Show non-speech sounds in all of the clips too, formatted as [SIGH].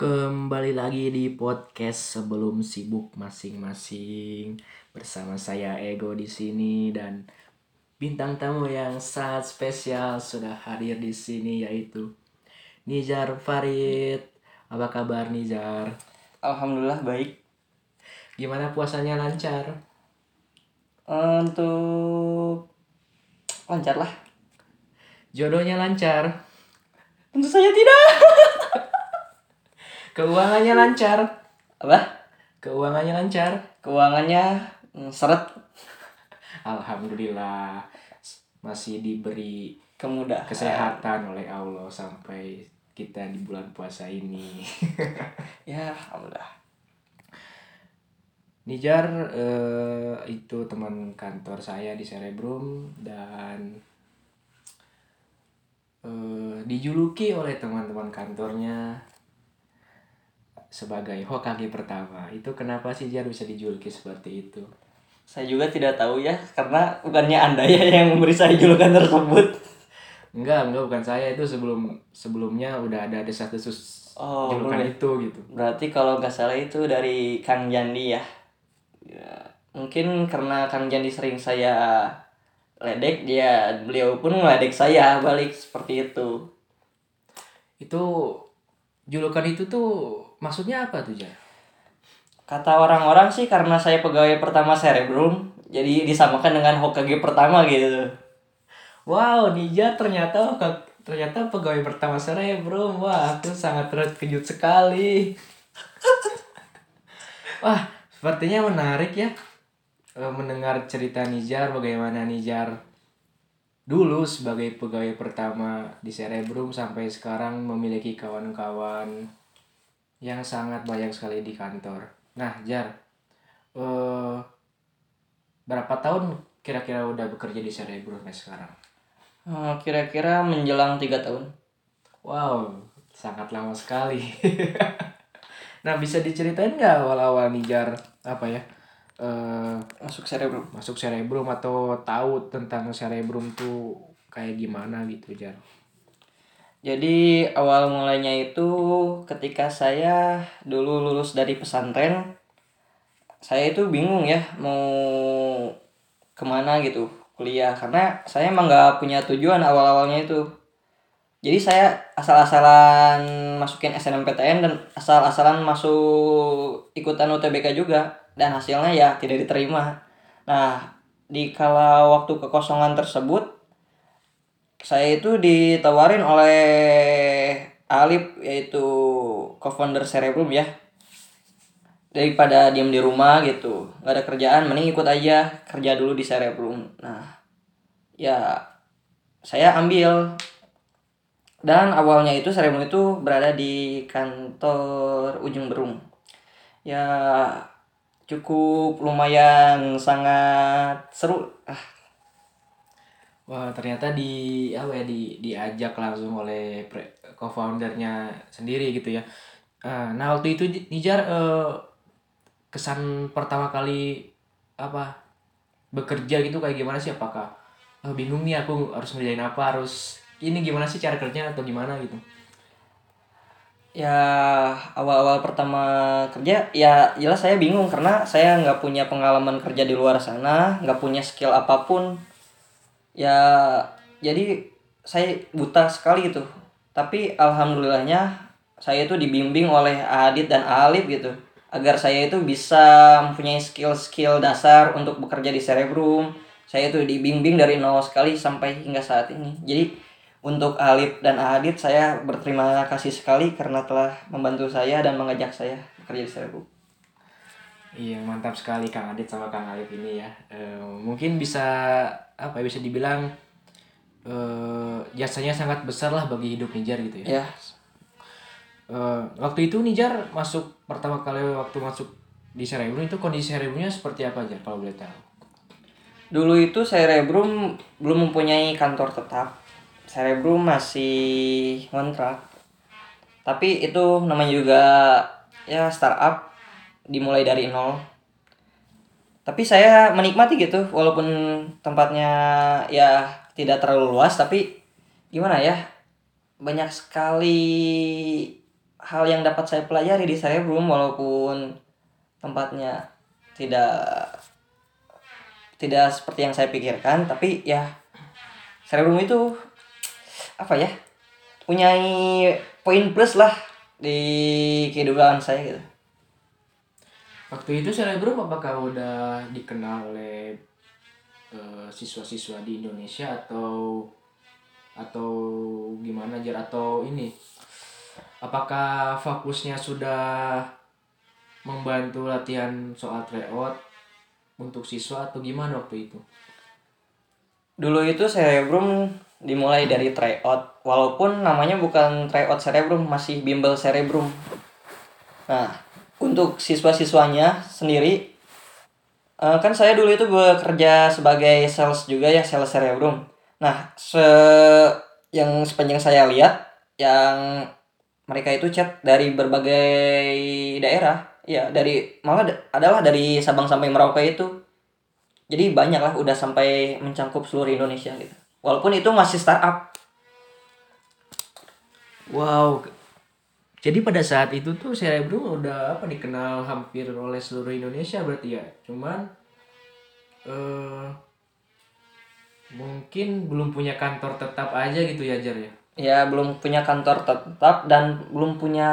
Kembali lagi di podcast sebelum sibuk masing-masing bersama saya Ego di sini dan bintang tamu yang sangat spesial sudah hadir di sini yaitu Nijar Farid. Apa kabar Nijar? Alhamdulillah baik. Gimana puasanya lancar? Untuk lancar lah. Jodohnya lancar? Tentu saja tidak. [LAUGHS] Keuangannya lancar? Apa? Keuangannya lancar? Keuangannya mm, seret Alhamdulillah masih diberi kemudahan. kesehatan oleh Allah sampai kita di bulan puasa ini. [LAUGHS] Ya, alhamdulillah. Nijar eh, itu teman kantor saya di Cerebrum dan eh, dijuluki oleh teman-teman kantornya sebagai Hokage pertama. Itu kenapa sih Jar bisa dijuluki seperti itu? Saya juga tidak tahu ya, karena bukannya Anda ya yang memberi saya julukan tersebut. Enggak, enggak bukan saya itu sebelum sebelumnya udah ada desas-desus Oh, julukan boleh. itu gitu. Berarti kalau nggak salah itu dari Kang Jandi ya. Ya, mungkin karena Kang Jandi sering saya ledek, dia beliau pun meledek saya balik seperti itu. Itu julukan itu tuh maksudnya apa tuh Jar? Kata orang-orang sih karena saya pegawai pertama Cerebrum, jadi disamakan dengan Hokage pertama gitu. Wow, Nija ternyata ternyata pegawai pertama Bro. Wah, aku sangat terkejut sekali. [LAUGHS] Wah, sepertinya menarik ya eh, mendengar cerita Nijar bagaimana Nijar dulu sebagai pegawai pertama di Cerebrum sampai sekarang memiliki kawan-kawan yang sangat banyak sekali di kantor. Nah, Jar, eh, berapa tahun kira-kira udah bekerja di Cerebrum sampai sekarang? Eh, Kira-kira menjelang tiga tahun. Wow, sangat lama sekali. [LAUGHS] nah, bisa diceritain nggak awal-awal Nijar apa ya? eh Masuk Cerebrum. masuk Cerebrum atau tahu tentang Cerebrum tuh kayak gimana gitu, Jar? Jadi awal mulainya itu ketika saya dulu lulus dari pesantren, saya itu bingung ya mau ke mana gitu kuliah karena saya emang nggak punya tujuan awal-awalnya itu. Jadi saya asal-asalan masukin SNMPTN dan asal-asalan masuk ikutan UTBK juga dan hasilnya ya tidak diterima. Nah, di kala waktu kekosongan tersebut saya itu ditawarin oleh Alip yaitu co-founder Cerebrum ya. Daripada diem di rumah gitu. Nggak ada kerjaan mending ikut aja. Kerja dulu di Cerebrum. Nah ya saya ambil. Dan awalnya itu Cerebrum itu berada di kantor Ujung Berung. Ya cukup lumayan sangat seru. Ah Wah, ternyata di apa ya di diajak langsung oleh pre- co-foundernya sendiri gitu ya. Ah, Nah, waktu itu Nijar eh, kesan pertama kali apa bekerja gitu kayak gimana sih? Apakah "Ah, bingung nih aku harus ngerjain apa, harus ini gimana sih cara kerjanya atau gimana gitu? ya awal-awal pertama kerja ya jelas saya bingung karena saya nggak punya pengalaman kerja di luar sana nggak punya skill apa pun ya jadi saya buta sekali gitu. Tapi alhamdulillahnya saya itu dibimbing oleh Adit dan Alif gitu agar saya itu bisa mempunyai skill-skill dasar untuk bekerja di Cerebrum. Saya itu dibimbing dari nol sekali sampai hingga saat ini. Jadi untuk Alif dan Adit saya berterima kasih sekali karena telah membantu saya dan mengajak saya bekerja di Cerebrum Iya, mantap sekali Kang Adit sama Kang Alif ini ya. Eh, mungkin bisa apa ya bisa dibilang eh jasanya sangat besar lah bagi hidup Nijar gitu ya. ya Eh, waktu itu Nijar masuk pertama kali waktu masuk di Cerebrum itu kondisi Cerebrumnya seperti apa aja kalau boleh tahu? Dulu itu Cerebrum belum mempunyai kantor tetap. Cerebrum masih ngontrak. Tapi itu namanya juga ya startup dimulai dari nol. Tapi saya menikmati gitu walaupun tempatnya ya tidak terlalu luas tapi gimana ya? Banyak sekali hal yang dapat saya pelajari di Cerebrum walaupun tempatnya tidak tidak seperti yang saya pikirkan tapi ya Cerebrum itu apa ya punya poin plus lah di kehidupan saya gitu Waktu itu Cerebrum apakah udah dikenal oleh eh, siswa-siswa di Indonesia atau atau gimana jar atau ini apakah fokusnya sudah membantu latihan soal tryout untuk siswa atau gimana waktu itu? dulu itu Cerebrum dimulai dari tryout walaupun namanya bukan tryout Cerebrum masih bimbel Cerebrum nah untuk siswa-siswanya sendiri eh, kan saya dulu itu bekerja sebagai sales juga ya sales Cerebrum. Nah se yang sepanjang saya lihat yang mereka itu chat dari berbagai daerah ya dari malah da- adalah dari Sabang sampai Merauke itu. Jadi banyak lah udah sampai mencangkup seluruh Indonesia gitu. Walaupun itu masih startup. Wow. Jadi pada saat itu tuh Cerebrum udah apa dikenal hampir oleh seluruh Indonesia berarti ya. Cuman eh mungkin belum punya kantor tetap aja gitu ya Jar ya. ya belum punya kantor tetap dan belum punya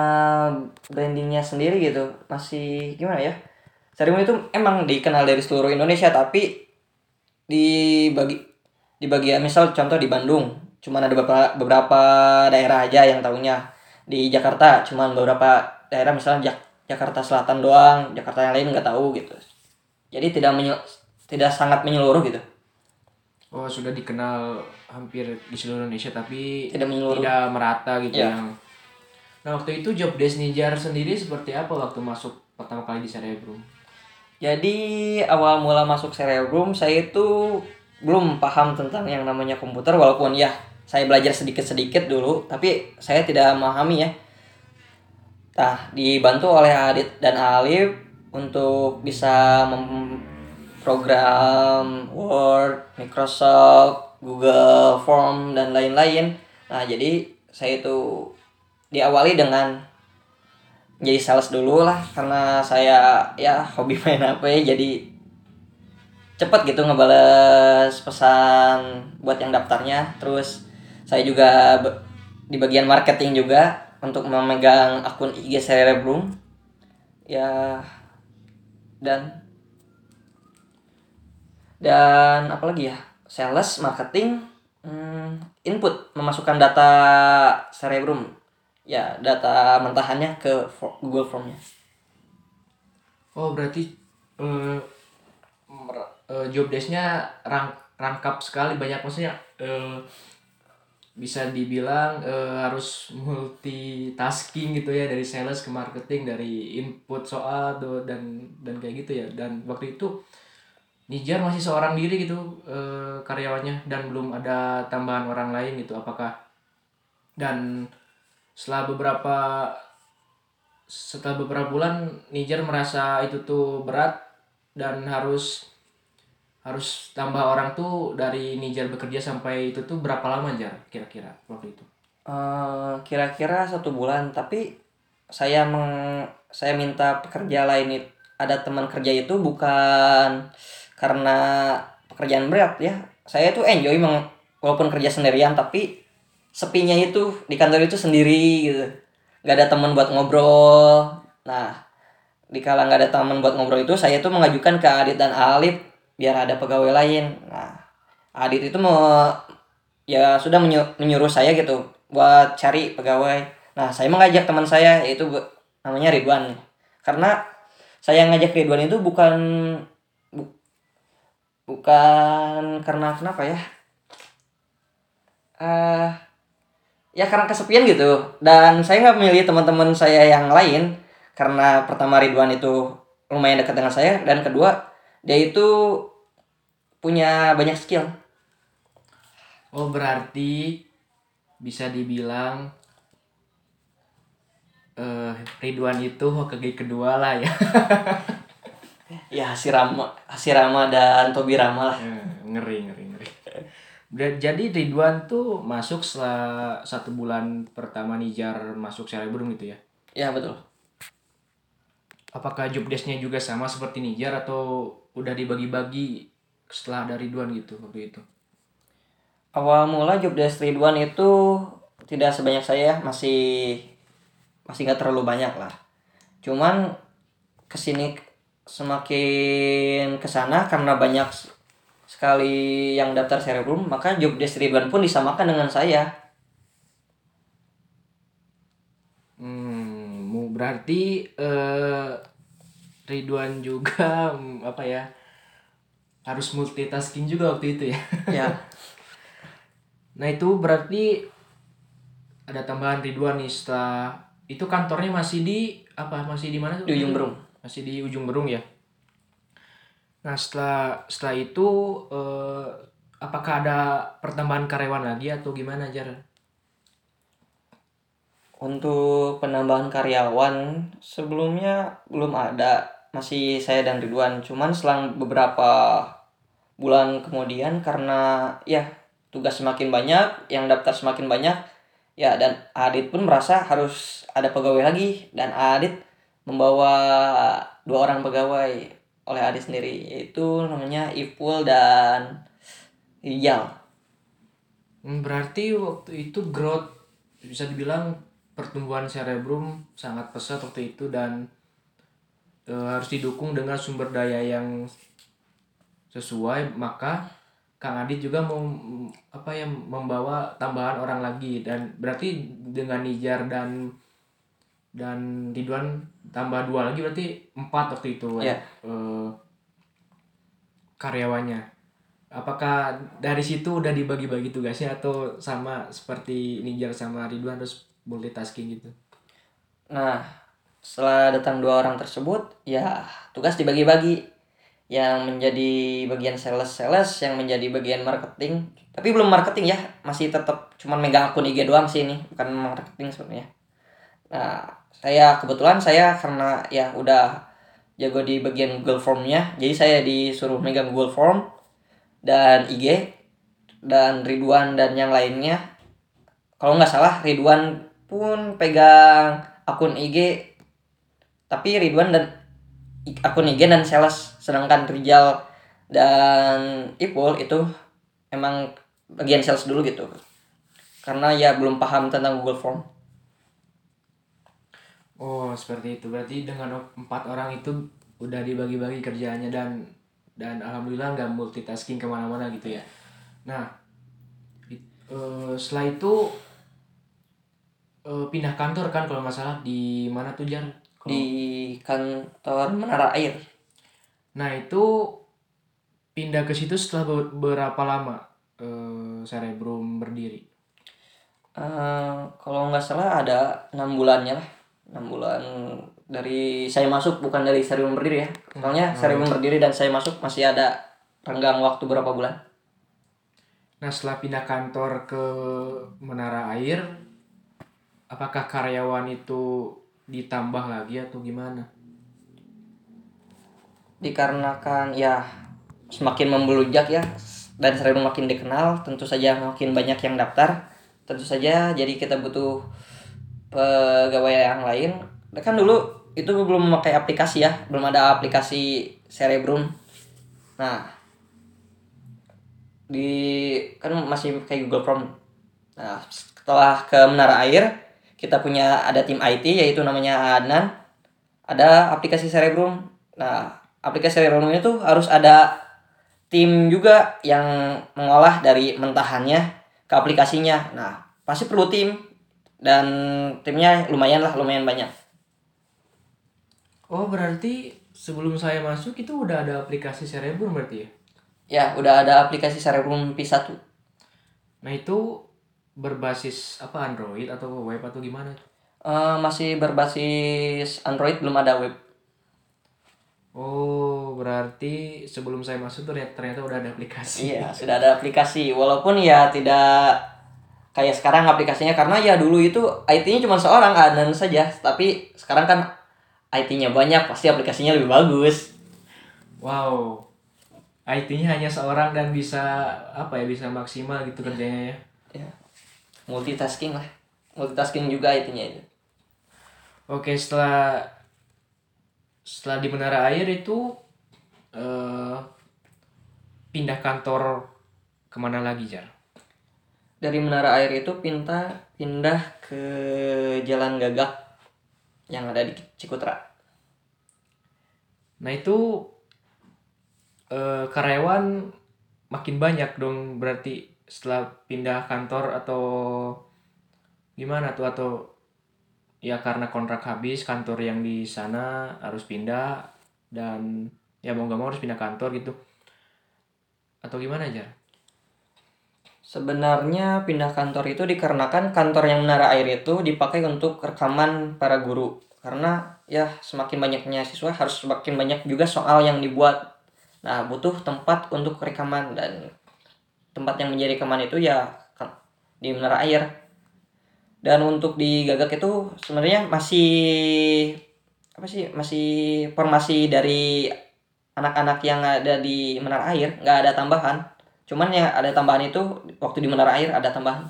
brandingnya sendiri gitu masih gimana ya Cerebrum itu emang dikenal dari seluruh Indonesia tapi di bagi di bagian misal contoh di Bandung cuman ada beberapa beberapa daerah aja yang tahunya di Jakarta cuman beberapa daerah misalnya Jak- Jakarta Selatan doang Jakarta yang lain nggak tahu gitu jadi tidak tidak sangat menyeluruh gitu Oh, sudah dikenal hampir di seluruh Indonesia tapi tidak menyeluruh tidak merata gitu Ya. yang. Nah, waktu itu job desk Nijar sendiri seperti apa waktu masuk pertama kali di Cerebrum? Jadi awal mula masuk Cerebrum saya itu belum paham tentang yang namanya komputer walaupun ya saya belajar sedikit-sedikit dulu tapi saya tidak memahami ya. Nah, dibantu oleh Adit dan Alif untuk bisa memprogram Word, Microsoft, Google Form dan lain-lain. Nah, jadi saya itu diawali dengan jadi sales dulu lah karena saya ya hobi main HP jadi cepet gitu ngebales pesan buat yang daftarnya terus saya juga di bagian marketing juga untuk memegang akun IG Cerebrum. Ya dan dan apalagi ya? Sales marketing hmm, input memasukkan data Cerebrum. Ya data mentahannya ke Google Formnya. Oh, berarti mer- eh, job desk-nya rang rangkap sekali banyak maksudnya eh bisa dibilang eh, harus multitasking gitu ya dari sales ke marketing dari input soal tuh dan dan kayak gitu ya. Dan waktu itu Nijar masih seorang diri gitu eh, karyawannya dan belum ada tambahan orang lain gitu apakah. Dan setelah beberapa setelah beberapa bulan Nijar merasa itu tuh berat dan harus harus tambah orang tuh dari Nijar bekerja sampai itu tuh berapa lama Jar kira-kira waktu itu? Eh, kira-kira satu bulan tapi saya meng saya minta pekerja lain it- ada teman kerja itu bukan karena pekerjaan berat ya. Saya tuh enjoy meng, walaupun kerja sendirian tapi sepinya itu di kantor itu sendiri gitu. Nggak ada teman buat ngobrol. Nah di kala nggak ada teman buat ngobrol itu saya tuh mengajukan ke Adit dan Alif biar ada pegawai lain nah Adit itu mau ya sudah menyu- menyuruh saya gitu buat cari pegawai. Nah, saya mengajak teman saya yaitu namanya Ridwan. Karena saya ngajak Ridwan itu bukan bu- bukan karena kenapa ya? eh ya karena kesepian gitu. Dan saya nggak memilih teman-teman saya yang lain karena pertama Ridwan itu lumayan dekat dengan saya dan kedua dia itu punya banyak skill. oh berarti bisa dibilang eh Ridwan itu Hokage kedua lah ya [LAUGHS] Ya Hasirama dan Tobi Rama lah. Eh, ngeri ngeri ngeri Dan- jadi Ridwan tuh masuk setelah satu bulan pertama Nijar masuk Cerebrum gitu ya Ya betul. Apakah job desk-nya juga sama seperti Nijar atau udah dibagi-bagi setelah dari Ridwan gitu waktu itu? Awal mula job desk Ridwan itu tidak sebanyak saya, masih masih nggak terlalu banyak lah. Cuman ke sini semakin ke sana karena banyak sekali yang daftar Cerebrum, maka job desk Ridwan pun disamakan dengan saya. Hmm, berarti eh, Ridwan juga [LAUGHS] apa ya harus multitasking juga waktu itu ya. Ya, [LAUGHS] Nah itu berarti ada tambahan Ridwan nih setelah itu kantornya masih di apa masih di mana tuh? di ujung berung. Masih di ujung berung ya. Nah setelah setelah itu eh, apakah ada pertambahan karyawan lagi atau gimana Jar? Untuk penambahan karyawan sebelumnya belum ada, masih saya dan Ridwan. Cuman selang beberapa bulan kemudian karena ya tugas semakin banyak, yang daftar semakin banyak, ya dan Adit pun merasa harus ada pegawai lagi dan Adit membawa dua orang pegawai oleh Adit sendiri yaitu namanya Ipul dan Rijal. Hmm, Berarti waktu itu growth bisa dibilang pertumbuhan cerebrum sangat pesat waktu itu dan eh, harus didukung dengan sumber daya yang sesuai maka Kang Adit juga mau apa ya membawa tambahan orang lagi. Dan berarti dengan Nijar dan dan Ridwan tambah dua lagi berarti empat waktu itu Iya. eh, karyawannya. Apakah dari situ udah dibagi-bagi tugasnya atau sama seperti Nijar sama Ridwan harus multitasking gitu? Nah, setelah datang dua orang tersebut, ya tugas dibagi-bagi. Yang menjadi bagian sales-sales, yang menjadi bagian marketing. Tapi belum marketing ya, masih tetap cuman megang akun IG doang sih ini, bukan marketing sebenarnya. Nah, saya kebetulan saya karena ya udah jago di bagian Google Form-nya, jadi saya disuruh megang Google Form dan IG dan Ridwan dan yang lainnya. Kalau nggak salah Ridwan pun pegang akun IG tapi Ridwan dan akun IG dan sales sedangkan Rijal dan Ipul itu emang bagian sales dulu gitu karena ya belum paham tentang Google Form Oh seperti itu berarti dengan empat orang itu udah dibagi-bagi kerjaannya dan dan alhamdulillah nggak multitasking ke mana-mana gitu ya. Nah eh, setelah itu eh, pindah kantor kan kalau nggak salah di mana tuh Jar? Di kantor Menara Air. Nah itu pindah ke situ setelah be- berapa lama eh, Cerebrum berdiri? Eh, kalau nggak salah ada enam bulannya lah. Enam bulan dari saya masuk bukan dari Serium berdiri ya. Soalnya Serium berdiri dan saya masuk masih ada renggang waktu berapa bulan. Nah setelah pindah kantor ke Menara Air, apakah karyawan itu ditambah lagi atau gimana? dikarenakan ya semakin membelujak ya dan sering makin dikenal tentu saja makin banyak yang daftar. Tentu saja jadi kita butuh pegawai yang lain. Kan dulu itu belum memakai aplikasi ya. Belum ada aplikasi Cerebrum. Nah di kan masih pakai Google Form. Nah setelah ke Menara Air kita punya ada tim IT yaitu namanya Adnan ada aplikasi Cerebrum nah aplikasi Cerebrum itu harus ada tim juga yang mengolah dari mentahannya ke aplikasinya. Nah, pasti perlu tim dan timnya lumayan lah, lumayan banyak. Oh berarti sebelum saya masuk itu udah ada aplikasi Cerebrum berarti ya? Ya, udah ada aplikasi Cerebrum P1. Nah itu berbasis apa Android atau web atau gimana? Eh, masih berbasis Android, belum ada web. Oh berarti sebelum saya masuk tuh ternyata, ternyata udah ada aplikasi. Iya, sudah ada aplikasi. Walaupun ya tidak kayak sekarang aplikasinya karena ya dulu itu IT-nya cuma seorang Adnan saja, tapi sekarang kan IT-nya banyak, pasti aplikasinya lebih bagus. Wow, IT-nya hanya seorang dan bisa apa ya bisa maksimal gitu kerjanya ya. Ya. Multitasking lah. Multitasking juga IT-nya itu. Oke, setelah setelah di Menara Air itu eh, pindah kantor ke mana lagi, Jar? Dari Menara Air itu pindah pindah ke Jalan Gagak yang ada di Cikutra. Nah, itu eh, karyawan makin banyak dong berarti setelah pindah kantor atau gimana tuh atau ya karena kontrak habis kantor yang di sana harus pindah dan ya mau nggak mau harus pindah kantor gitu atau gimana aja Sebenarnya pindah kantor itu dikarenakan kantor yang Menara Air itu dipakai untuk rekaman para guru. Karena ya semakin banyaknya siswa harus semakin banyak juga soal yang dibuat. Nah, butuh tempat untuk rekaman dan tempat yang menjadi rekaman itu ya di Menara Air. Dan untuk di Gagak itu sebenarnya masih apa sih? Masih formasi dari anak-anak yang ada di Menara Air, nggak ada tambahan. Cuman ya ada tambahan itu waktu di Menara Air ada tambahan.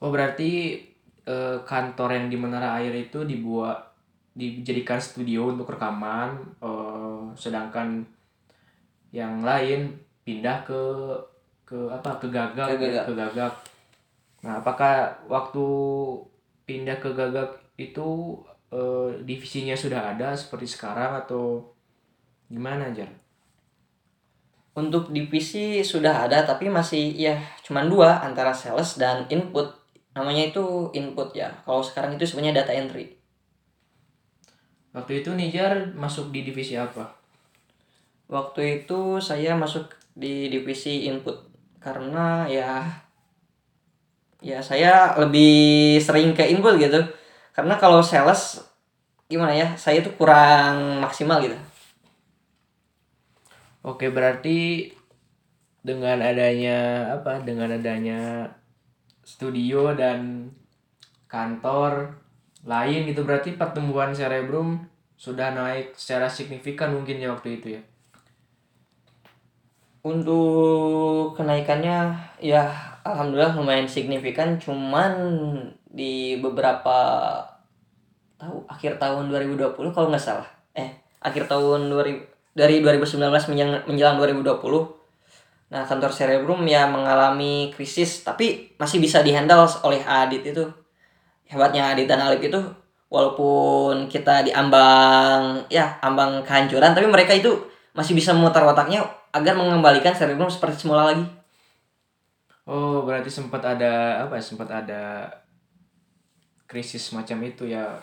oh berarti eh, kantor yang di Menara Air itu dibuat dijadikan studio untuk rekaman eh, sedangkan yang lain pindah ke ke apa ke Gagak Ke Gagak. ke Gagak nah apakah waktu pindah ke Gagak itu eh, divisinya sudah ada seperti sekarang atau gimana Jar? Untuk divisi sudah ada tapi masih ya cuman dua antara sales dan input. Namanya itu input ya. Kalau sekarang itu sebenarnya data entry. Waktu itu Nijar masuk di divisi apa? Waktu itu saya masuk di divisi input karena ya ya saya lebih sering ke input gitu. Karena kalau sales gimana ya, saya itu kurang maksimal gitu. Oke, berarti dengan adanya apa? Dengan adanya studio dan kantor lain gitu berarti pertumbuhan cerebrum sudah naik secara signifikan mungkin ya waktu itu ya. Untuk kenaikannya ya alhamdulillah lumayan signifikan cuman di beberapa tahu akhir tahun 2020 kalau nggak salah. Eh, akhir tahun 2000 dari 2019 menjelang, menjelang 2020 nah kantor Cerebrum ya mengalami krisis tapi masih bisa dihandle oleh Adit itu hebatnya Adit dan Alip itu walaupun kita diambang ya ambang kehancuran tapi mereka itu masih bisa memutar otaknya agar mengembalikan Cerebrum seperti semula lagi Oh, berarti sempat ada apa ya? Sempat ada krisis macam itu ya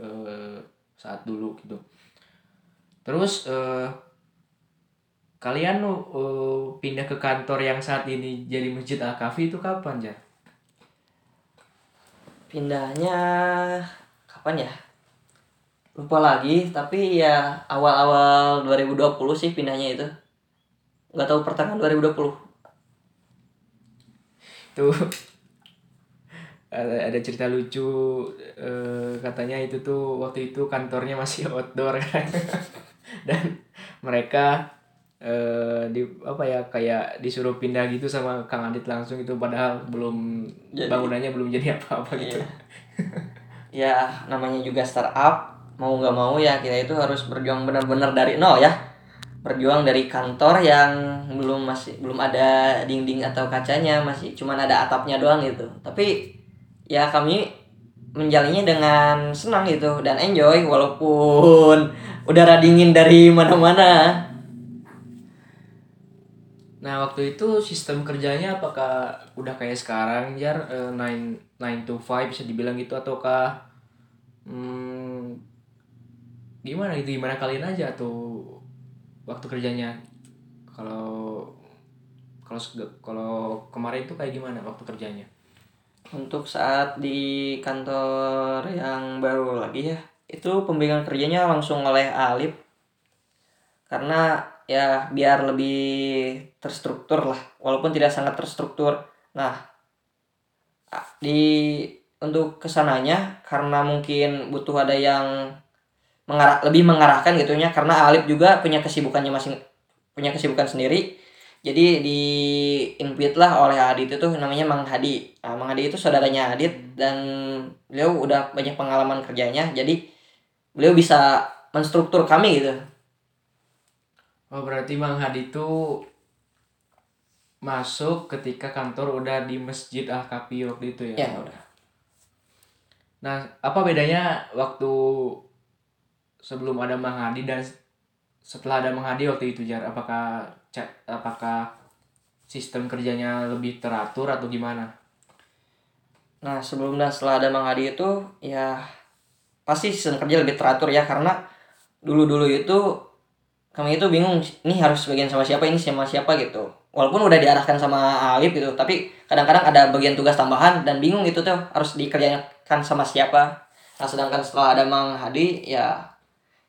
eh, saat dulu gitu. Terus eh, kalian eh, pindah ke kantor yang saat ini jadi Masjid Al-Kafi itu kapan ya? pindahnya kapan ya lupa lagi tapi ya awal-awal 2020 sih pindahnya itu nggak tahu pertengahan 2020 Tuh ada, ada cerita lucu eh, katanya itu tuh waktu itu kantornya masih [LAUGHS] outdoor kan. dan mereka eh, di apa ya kayak disuruh pindah gitu sama Kang Adit langsung itu padahal belum Jadi- bangunannya belum jadi apa-apa gitu. Iya. ya namanya juga startup mau nggak mau ya kita itu harus berjuang benar-benar dari nol ya. Berjuang dari kantor yang belum masih belum ada dinding atau kacanya masih cuman ada atapnya doang gitu. Tapi ya kami menjalannya dengan senang gitu dan enjoy walaupun udara dingin dari mana-mana. Nah, waktu itu sistem kerjanya apakah udah kayak sekarang Jar? Eh, 9 9 to 5 bisa dibilang gitu ataukah hmm, gimana gitu gimana kalian aja tuh waktu kerjanya kalau kalau kalau kemarin tuh kayak gimana waktu kerjanya Untuk saat di kantor yang baru lagi ya, itu pembimbingan kerjanya langsung oleh Alip. Karena ya biar lebih terstruktur lah, walaupun tidak sangat terstruktur. Nah, di untuk ke sananya karena mungkin butuh ada yang mengarah lebih mengarahkan gitunya karena Alip juga punya kesibukannya masing punya kesibukan sendiri. Jadi di invite lah oleh Adit itu namanya Mang Hadi. Nah, Mang Hadi itu saudaranya Adit dan beliau udah banyak pengalaman kerjanya. Jadi beliau bisa menstruktur kami gitu. Oh berarti Mang Hadi itu masuk ketika kantor udah di Masjid Al Kafi waktu itu ya. ya udah. Nah, apa bedanya waktu sebelum ada Mang Hadi dan setelah ada Mang Hadi waktu itu Jar? Apakah apakah sistem kerjanya lebih teratur atau gimana? Nah, sebelum dan setelah ada Mang Hadi itu ya pasti sistem kerja lebih teratur ya karena dulu-dulu itu kami itu bingung ini harus bagian sama siapa ini sama siapa gitu. Walaupun udah diarahkan sama Alif gitu, tapi kadang-kadang ada bagian tugas tambahan dan bingung gitu tuh harus dikerjakan sama siapa. Nah, sedangkan setelah ada Mang Hadi ya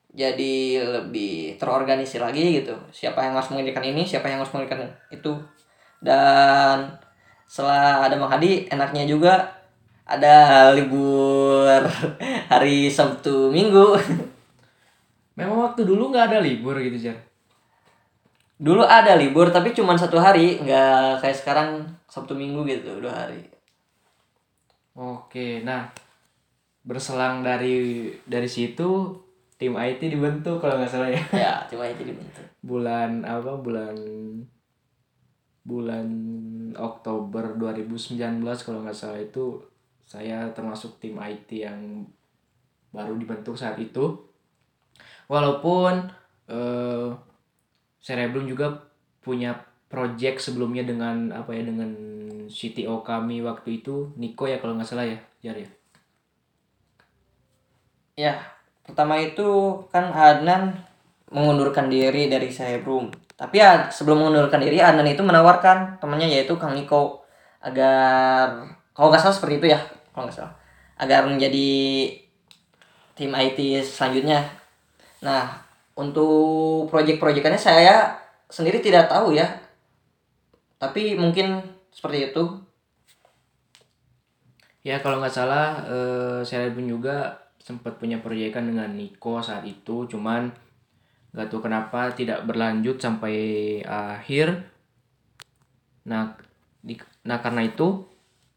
jadi lebih terorganisir lagi gitu. Siapa yang harus mengerjakan ini, siapa yang harus mengerjakan itu. Dan setelah ada Mang Hadi enaknya juga ada libur [LAUGHS] hari Sabtu Minggu. [LAUGHS] Memang waktu dulu nggak ada libur gitu Jar. Dulu ada libur tapi cuma satu hari, nggak kayak sekarang Sabtu Minggu gitu dua hari. Oke, nah berselang dari dari situ tim IT dibentuk kalau nggak salah ya. Ya cuma itu dibentuk. Bulan apa? Bulan bulan Oktober 2019 kalau nggak salah itu saya termasuk tim IT yang baru dibentuk saat itu. Walaupun eh, Cerebrum juga punya project sebelumnya dengan apa ya dengan CTO kami waktu itu Niko ya kalau nggak salah ya Jar ya. Ya pertama itu kan Adnan mengundurkan diri dari Cyberroom. Tapi ya sebelum mengundurkan diri Adnan itu menawarkan temannya yaitu Kang Niko agar kalau nggak salah seperti itu ya kalau nggak salah agar menjadi tim IT selanjutnya. Nah untuk proyek-proyekannya saya sendiri tidak tahu ya. Tapi mungkin seperti itu. Ya kalau nggak salah eh, Cerebrum juga sempat punya proyekan dengan Niko saat itu cuman nggak tahu kenapa tidak berlanjut sampai akhir. Nah di, nah karena itu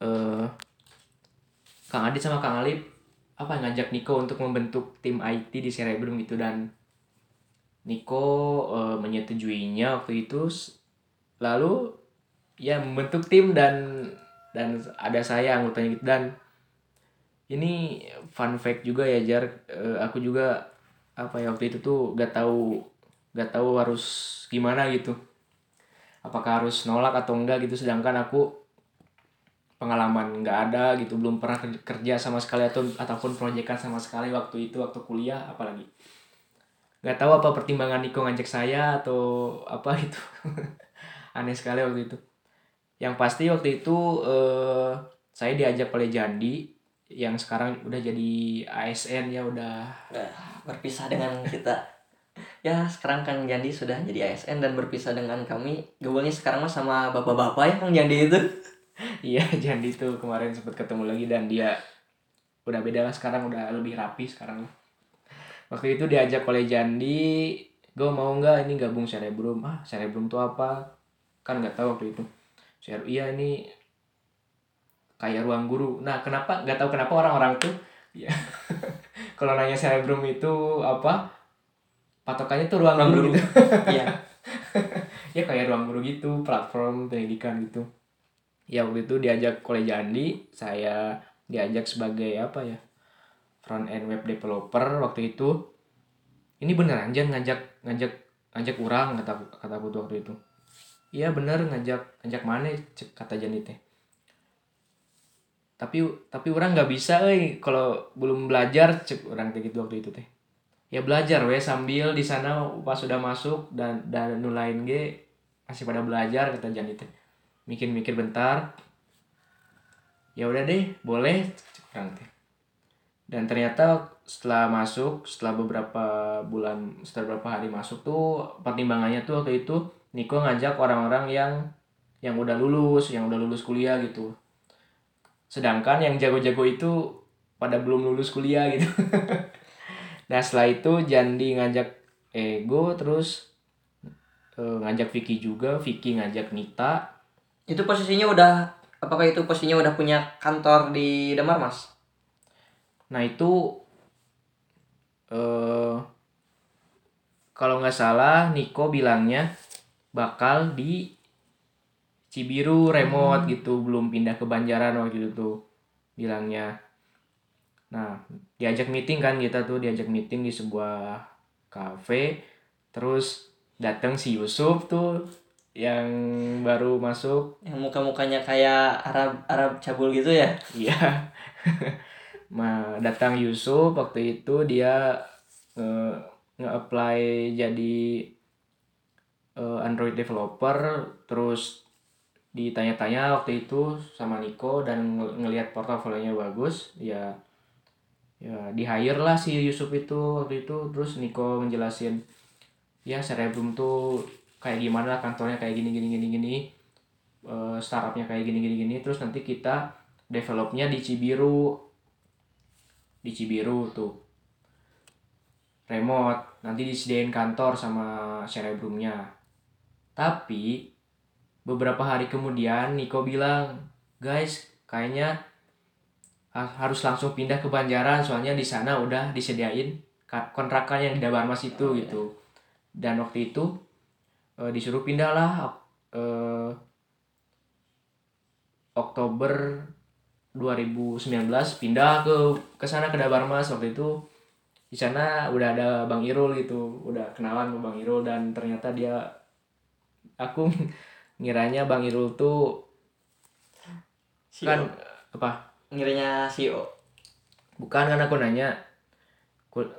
eh, Kang Adit sama Kang Alip apa ngajak Niko untuk membentuk tim IT di Cerebrum gitu dan Niko eh, menyetujuinya waktu itu. Lalu ya membentuk tim dan dan ada saya anggotanya gitu. Dan ini fun fact juga ya Jar. Eh, aku juga apa ya waktu itu tuh gak tahu gak tahu harus gimana gitu. Apakah harus nolak atau enggak gitu. Sedangkan aku pengalaman nggak ada gitu. Belum pernah ker- kerja sama sekali atau ataupun proyekan sama sekali waktu itu waktu kuliah apalagi. Nggak tahu apa pertimbangan Niko ngajak saya atau apa gitu. [LAUGHS] Aneh sekali waktu itu. Yang pasti waktu itu eh, saya diajak oleh Jandi yang sekarang udah jadi ASN ya udah Nah, berpisah dengan kita. [LAUGHS] Ya, sekarang Kang Jandi sudah jadi ASN dan berpisah dengan kami. Gaulnya sekarang mah sama bapak-bapak ya Kang Jandi itu. [LAUGHS] iya Jandi tuh kemarin sempat ketemu lagi dan dia udah beda lah sekarang udah lebih rapi sekarang waktu itu diajak oleh Jandi gue mau nggak ini gabung Cerebrum ah Cerebrum tuh apa kan nggak tahu waktu itu Cerebrum iya ini kayak ruang guru. Nah kenapa? Nggak tahu kenapa orang-orang tuh ya [LAUGHS] kalau nanya Cerebrum itu apa patokannya tuh ruang, Ruang guru, guru. gitu. [LAUGHS] Iya. ya kayak ruang guru gitu platform pendidikan gitu. Ya waktu itu diajak oleh Jandi saya diajak sebagai apa ya front end web developer waktu itu. Ini beneran Jan ngajak ngajak ngajak orang kata kata aku waktu itu. Iya bener ngajak ngajak mana kata Jandi teh tapi tapi orang nggak bisa eh kalau belum belajar cek orang kayak gitu waktu itu teh. Ya belajar weh sambil di sana pas sudah masuk dan dan nu lain ge masih pada belajar kata Jandi teh mikir-mikir bentar. Ya udah deh boleh orang teh. Dan ternyata setelah masuk setelah beberapa bulan setelah beberapa hari masuk tuh pertimbangannya tuh waktu itu Niko ngajak orang-orang yang yang udah lulus yang udah lulus kuliah gitu sedangkan yang jago-jago itu pada belum lulus kuliah gitu. [LAUGHS] Nah setelah itu Jandi ngajak Ego terus eh, ngajak Vicky juga. Vicky ngajak Nita. Itu posisinya udah apakah itu posisinya udah punya kantor di Damar Mas? nah itu eh kalau nggak salah Niko bilangnya bakal di Cibiru remote gitu belum pindah ke Banjaran waktu itu tuh bilangnya. Nah diajak meeting kan kita tuh diajak meeting di sebuah cafe. Terus datang si Yusuf tuh yang baru masuk. Yang muka-mukanya kayak Arab Arab cabul gitu ya? Iya. [LAUGHS] Ma datang Yusuf waktu itu dia nge, nge-apply jadi eh, Android developer. Terus ditanya-tanya waktu itu sama Niko dan nge- ngelihat portofolionya bagus ya ya di hire lah si Yusuf itu waktu itu. Terus Niko ngejelasin ya Cerebrum tuh kayak gimana kantornya kayak gini gini gini gini eh, startupnya kayak gini gini gini. Terus nanti kita developnya di Cibiru. Di Cibiru tuh. Remote. Nanti disediain kantor sama Cerebrumnya. Tapi beberapa hari kemudian Niko bilang guys kayaknya ha- harus langsung pindah ke Banjaran soalnya di sana udah disediain ka- kontrakan yang di Dabarmas itu gitu. Dan waktu itu eh, disuruh pindah lah eh, Oktober 2019 pindah ke ke sana ke Dabarmas. Waktu itu di sana udah ada Bang Irul gitu udah kenalan sama Bang Irul dan ternyata dia aku ngiranya Bang Irul tuh CEO. kan apa? Ngirinya CEO. bukan kan aku nanya kul-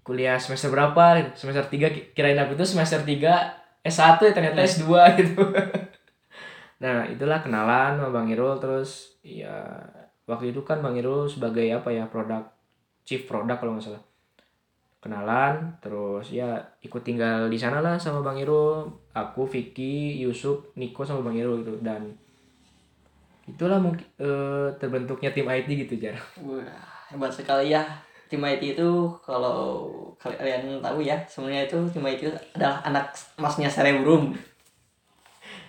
kuliah semester berapa? Semester 3 kirain aku itu semester 3 S1 ya ternyata S2 [LAUGHS] gitu. Nah itulah kenalan sama Bang Irul terus ya waktu itu kan Bang Irul sebagai apa ya produk chief product kalau nggak salah kenalan terus ya ikut tinggal di sana lah sama Bang Irul aku Vicky Yusuf Niko sama Bang Irul gitu. Dan itulah mungkin eh, terbentuknya tim IT gitu jar. Wah, hebat sekali ya. Tim IT itu kalau kalian tahu ya, sebenarnya itu tim IT adalah anak masnya Cerebrum.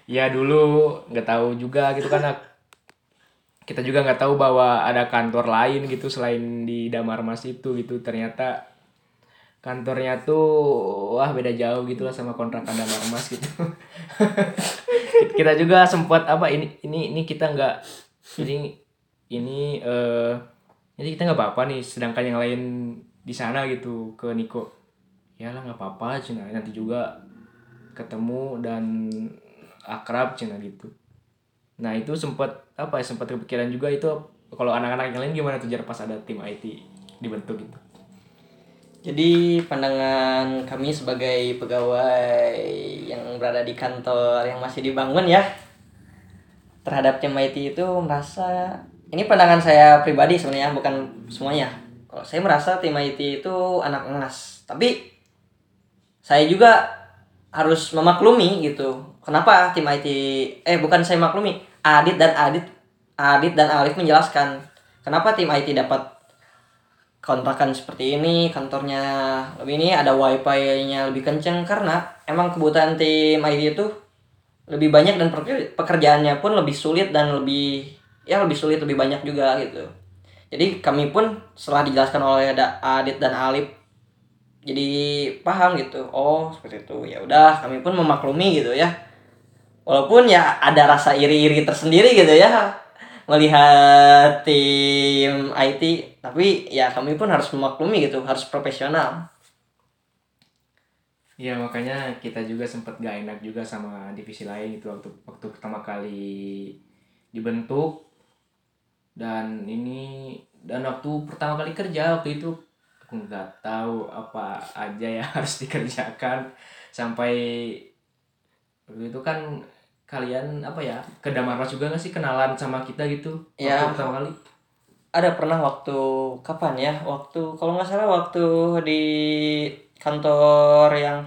ya dulu nggak tahu juga gitu kan kita juga nggak tahu bahwa ada kantor lain gitu selain di Damar Mas itu gitu. Ternyata kantornya tuh wah beda jauh gitu lah sama kontrakan Damar Mas gitu. [LAUGHS] Kita juga sempat apa ini ini ini kita nggak ini ini eh ini kita nggak apa-apa nih sedangkan yang lain di sana gitu ke Niko. Ya lah nggak apa-apa cina. Nanti juga ketemu dan akrab cina gitu. Nah itu sempat apa ya sempat kepikiran juga itu kalau anak-anak yang lain gimana tuh jar pas ada tim IT dibentuk gitu Jadi pandangan kami sebagai pegawai yang berada di kantor yang masih dibangun ya terhadap tim IT itu merasa ini pandangan saya pribadi sebenarnya bukan semuanya. Kalau saya merasa tim IT itu anak emas, tapi saya juga harus memaklumi gitu. Kenapa tim IT eh bukan saya maklumi, Adit dan Adit Adit dan Alif menjelaskan kenapa tim IT dapat kontrakan seperti ini kantornya lebih ini ada wifi-nya lebih kenceng karena emang kebutuhan tim IT itu lebih banyak dan peker- pekerjaannya pun lebih sulit dan lebih ya lebih sulit lebih banyak juga gitu. Jadi kami pun setelah dijelaskan oleh ada Adit dan Alif jadi paham gitu oh seperti itu ya udah kami pun memaklumi gitu ya. Walaupun ya ada rasa iri-iri tersendiri gitu ya melihat tim IT tapi ya kami pun harus memaklumi gitu harus profesional. Ya makanya kita juga sempat gak enak juga sama divisi lain gitu waktu waktu pertama kali dibentuk. Dan ini dan waktu pertama kali kerja waktu itu aku nggak tahu apa aja ya [LAUGHS] harus dikerjakan. Sampai waktu itu kan kalian apa ya ke Damarmas juga nggak sih? Kenalan sama kita gitu waktu Ya. pertama kali. Ada pernah waktu kapan ya? Waktu kalau nggak salah waktu di kantor yang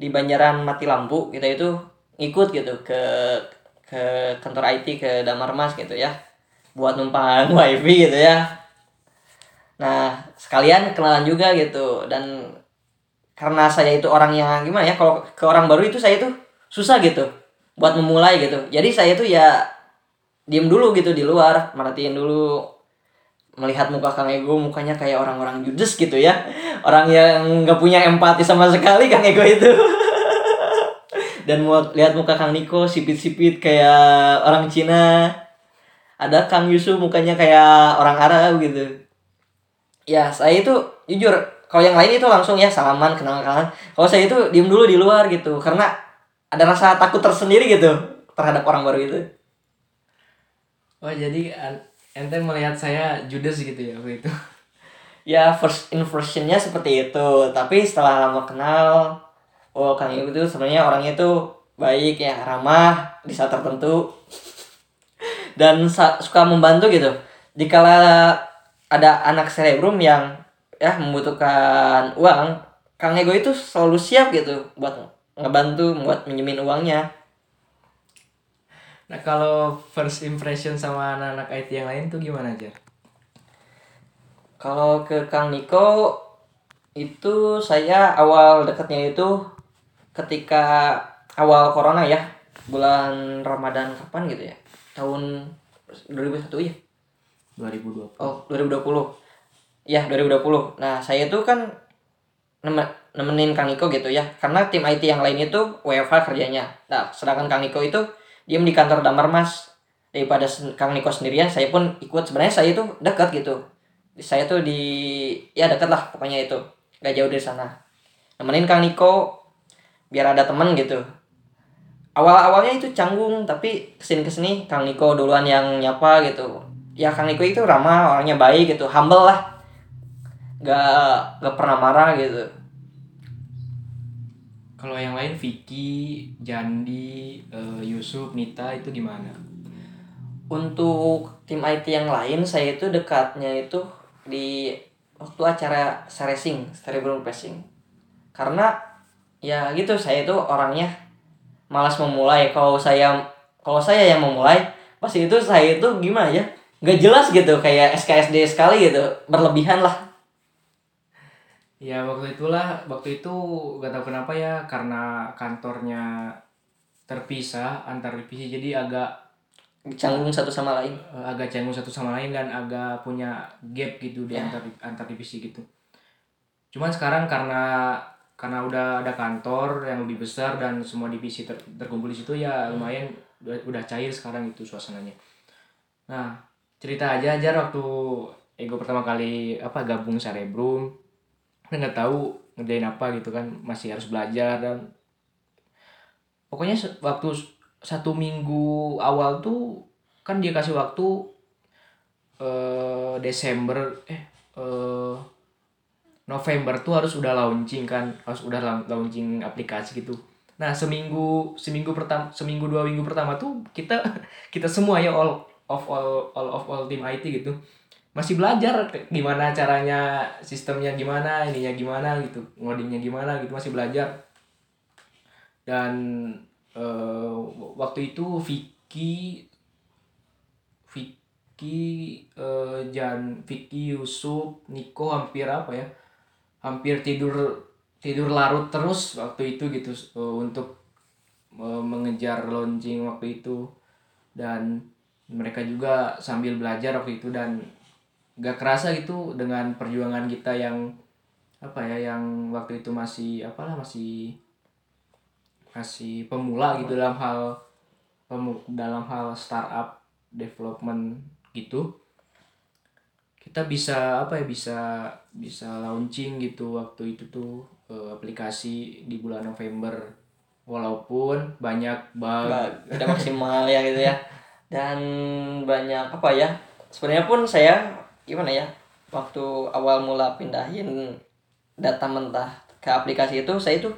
di Banjaran mati lampu kita itu ngikut gitu ke ke kantor IT ke Damar Mas gitu ya. Buat numpang [LAUGHS] wifi gitu ya. Nah sekalian kenalan juga gitu. Dan karena saya itu orang yang gimana ya? Kalau ke orang baru itu saya itu susah gitu buat memulai gitu. Jadi saya itu ya diem dulu gitu di luar merhatiin dulu melihat muka Kang Ego mukanya kayak orang-orang judes gitu ya. [LAUGHS] Orang yang nggak punya empati sama sekali Kang Ego itu. [LAUGHS] Dan mau lihat muka Kang Niko sipit-sipit kayak orang Cina. Ada Kang Yusuf mukanya kayak orang Arab gitu. Ya saya itu jujur kalau yang lain itu langsung ya salaman kenal-kenalan. Kalau saya itu diem dulu di luar gitu karena ada rasa takut tersendiri gitu terhadap orang baru itu. Oh jadi ente melihat saya judes gitu ya waktu itu. ya first impressionnya seperti itu. Tapi setelah lama kenal oh Kang Ibu itu sebenarnya orangnya itu baik ya ramah di saat tertentu. Dan suka membantu gitu. Dikala ada anak cerebrum yang ya membutuhkan uang Kang Ego itu selalu siap gitu buat ngebantu buat minjemin uangnya. Nah kalau first impression sama anak-anak IT yang lain tuh gimana aja? Kalau ke Kang Niko itu saya awal dekatnya itu ketika awal corona ya bulan Ramadan kapan gitu ya? Tahun 2001 ya? 2020. oh 2020 ya 2020 nah saya itu kan nemenin Kang Niko gitu ya. Karena tim IT yang lain itu WFH kerjanya. Nah sedangkan Kang Niko itu diem di kantor Damar Mas. Daripada Kang Niko sendirian saya pun ikut. Sebenarnya saya itu dekat gitu. Saya tuh di ya dekat lah pokoknya itu. Gak jauh dari sana. Nemenin Kang Niko biar ada temen gitu. Awal-awalnya itu canggung tapi ke sini ke sini Kang Niko duluan yang nyapa gitu. Ya Kang Niko itu ramah orangnya baik gitu. Humble lah. Gak gak pernah marah gitu Kalau yang lain Vicky, Jandi, eh, Yusuf, Nita itu gimana? untuk tim IT yang lain saya itu dekatnya itu di waktu acara racing cerebral racing karena ya gitu saya itu orangnya malas memulai. Kalau saya kalau saya yang memulai pasti itu saya itu gimana ya? Nggak jelas gitu kayak SKSD sekali gitu berlebihan lah Ya waktu itulah waktu itu gak tahu kenapa ya karena kantornya terpisah antar divisi jadi agak canggung satu sama lain eh, agak canggung satu sama lain dan agak punya gap gitu di Ya. antar antar divisi gitu. Cuman sekarang karena karena udah ada kantor yang lebih besar dan semua divisi ter- terkumpul di situ ya lumayan udah, udah cair sekarang itu suasananya. Nah cerita aja aja waktu ego pertama kali apa gabung Cerebrum kan nggak tahu ngerjain apa gitu kan masih harus belajar dan pokoknya waktu satu minggu awal tuh kan dia kasih waktu eh Desember eh eh, November tuh harus udah launching kan harus udah lau- launching aplikasi gitu. Nah seminggu seminggu pertama seminggu dua minggu pertama tuh kita [LAUGHS] kita semua ya all of all all of all tim IT gitu masih belajar gimana caranya sistemnya gimana ininya gimana gitu ngodingnya gimana gitu masih belajar. Dan eh, waktu itu Vicky Vicky eh, Jan Vicky Yusuf Niko hampir apa ya hampir tidur tidur larut terus waktu itu gitu eh, untuk eh, mengejar launching waktu itu. Dan mereka juga sambil belajar waktu itu dan gak kerasa gitu dengan perjuangan kita yang apa ya yang waktu itu masih apalah masih masih pemula gitu dalam hal dalam hal startup development gitu. Kita bisa apa ya bisa bisa launching gitu waktu itu tuh eh, aplikasi di bulan November. Walaupun banyak bug. Nggak tidak maksimal ya gitu ya. Dan banyak apa ya sebenarnya pun saya gimana ya waktu awal mula pindahin data mentah ke aplikasi itu saya itu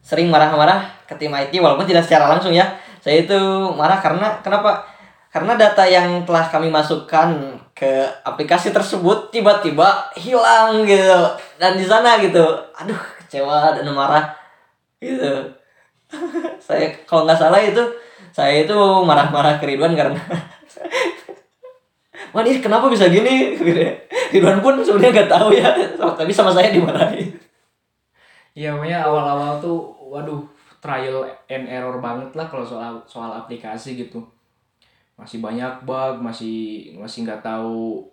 sering marah-marah ke tim IT walaupun tidak secara langsung ya. Saya itu marah karena kenapa? Karena data yang telah kami masukkan ke aplikasi tersebut tiba-tiba hilang gitu dan di sana gitu aduh kecewa dan marah gitu. [LAUGHS] Saya kalau nggak salah itu saya itu marah-marah ke Ridwan karena [LAUGHS] Wah ini kenapa bisa gini? [LAUGHS] Ridwan pun sebenarnya nggak tahu ya, [LAUGHS] tapi sama saya dimarahin. Iya, makanya awal-awal tuh, waduh, trial and error banget lah kalau soal soal aplikasi gitu. Masih banyak bug, masih masih nggak tahu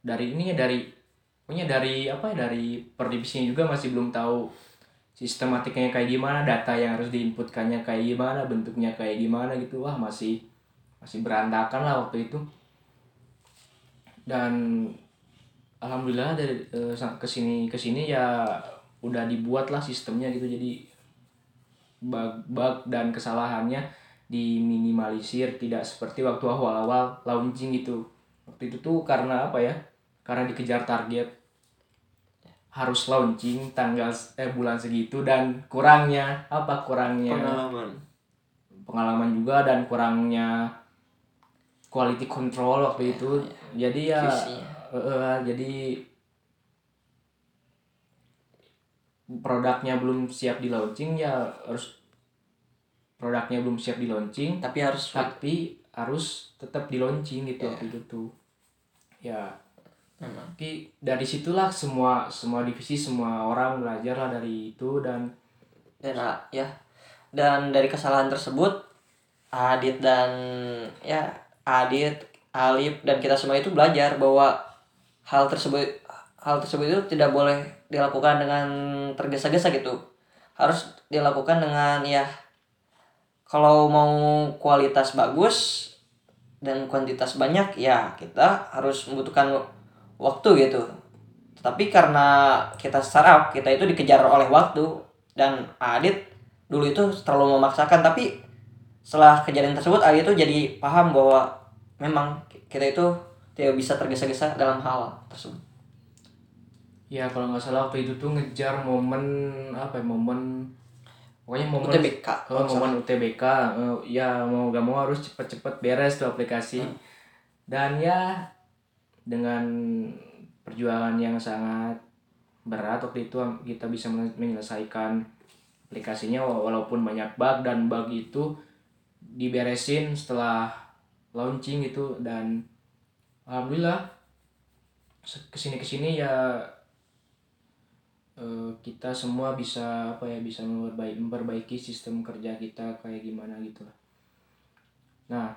dari ini ya dari pokoknya dari apa ya dari per divisinya juga masih belum tahu sistematikanya kayak gimana, data yang harus diinputkannya kayak gimana, bentuknya kayak gimana gitu. Wah, masih masih berantakan lah waktu itu. Dan alhamdulillah dari sa- ke sini ke sini ya udah dibuat lah sistemnya gitu. Jadi bug-bug dan kesalahannya diminimalisir tidak seperti waktu awal-awal launching gitu. Waktu itu tuh karena apa ya? Karena dikejar target harus launching tanggal eh bulan segitu dan kurangnya apa kurangnya? Pengalaman. Pengalaman juga dan kurangnya quality control waktu itu. jadi ya eh, jadi produknya belum siap di launching ya harus produknya belum siap di launching tapi harus tapi harus tetap di launching gitu waktu itu tuh. Ya. Memang. Tapi dari situlah semua semua divisi semua orang belajar lah dari itu dan dan ah, ya. Dan dari kesalahan tersebut Adit dan ya Adit Alif dan kita semua itu belajar bahwa hal tersebut hal tersebut itu tidak boleh dilakukan dengan tergesa-gesa gitu. Harus dilakukan dengan ya kalau mau kualitas bagus dan kuantitas banyak ya kita harus membutuhkan waktu gitu. Tapi karena kita startup kita itu dikejar oleh waktu. Dan Adit dulu itu terlalu memaksakan tapi setelah kejadian tersebut Adit itu jadi paham bahwa memang kita itu tidak bisa tergesa-gesa dalam hal tersebut ya kalau nggak salah waktu itu tuh ngejar momen apa ya momen pokoknya momen UTBK Oh, salah. momen UTBK eh, ya mau gak mau harus cepet-cepet beres tuh aplikasi Hmm. dan ya dengan perjuangan yang sangat berat waktu itu kita bisa men- menyelesaikan aplikasinya wa- walaupun banyak bug dan bug itu diberesin setelah launching gitu dan alhamdulillah ke sini ke sini ya eh, kita semua bisa apa ya bisa memperbaiki, memperbaiki sistem kerja kita kayak gimana gitu lah. Nah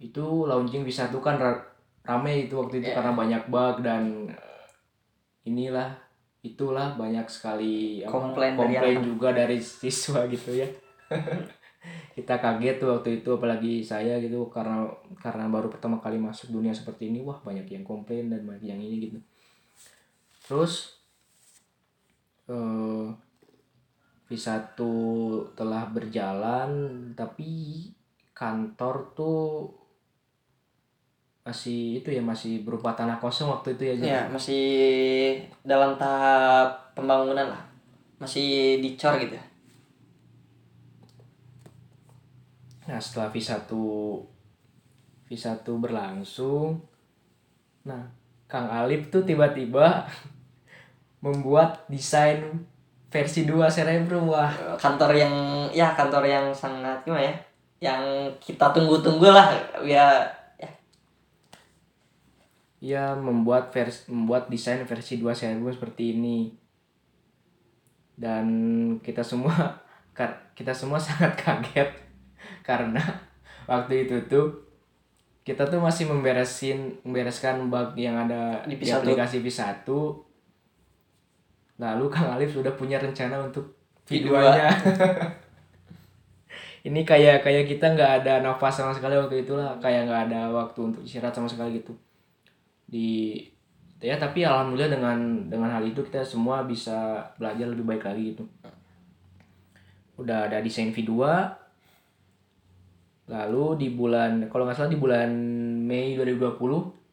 itu launching bisa tuh kan ra- rame itu waktu itu Iya. karena banyak bug dan inilah itulah banyak sekali apa, Komplain dari komplain anak. juga dari [LAUGHS] siswa gitu ya. [LAUGHS] kita kaget tuh waktu itu apalagi saya gitu karena karena baru pertama kali masuk dunia seperti ini wah banyak yang komplain dan banyak yang ini gitu. Terus eh V1 telah berjalan tapi kantor tuh masih itu ya masih berupa tanah kosong waktu itu ya Jan? ya masih dalam tahap pembangunan lah. Masih dicor gitu Nah setelah V1 V1 berlangsung Nah Kang Alip tuh tiba-tiba [LAUGHS] membuat desain versi 2 Cerebrum wah. Kantor yang ya kantor yang sangat gimana ya yang kita tunggu-tunggu lah ya ya. Ia membuat vers membuat desain versi 2 Cerebrum seperti ini. Dan kita semua [LAUGHS] kita semua [LAUGHS] sangat kaget [LAUGHS] karena waktu itu tuh kita tuh masih memberesin membereskan bug yang ada Di di, V1. aplikasi V1 lalu Kang Alif sudah punya rencana untuk V2. V2-nya [LAUGHS] ini kayak kayak kita nggak ada nafas sama sekali waktu itu lah kayak nggak ada waktu untuk istirahat sama sekali gitu. Di ya tapi alhamdulillah dengan dengan hal itu kita semua bisa belajar lebih baik lagi gitu. Udah ada desain V2 lalu di bulan kalau nggak salah di bulan Mei 2020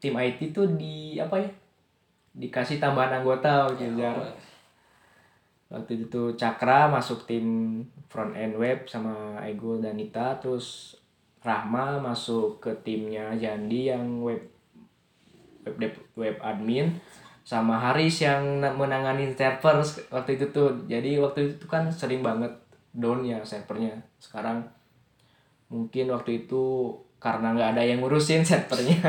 tim IT tuh di apa ya dikasih tambahan anggota waktu itu Jar. waktu itu tuh Cakra masuk tim front end web sama Ego dan Nita terus Rahma masuk ke timnya Jandi yang web web dev- web admin sama Haris yang na- menangani server waktu itu tuh. Jadi waktu itu kan sering banget down ya servernya. Sekarang mungkin waktu itu karena nggak ada yang ngurusin [LAUGHS] servernya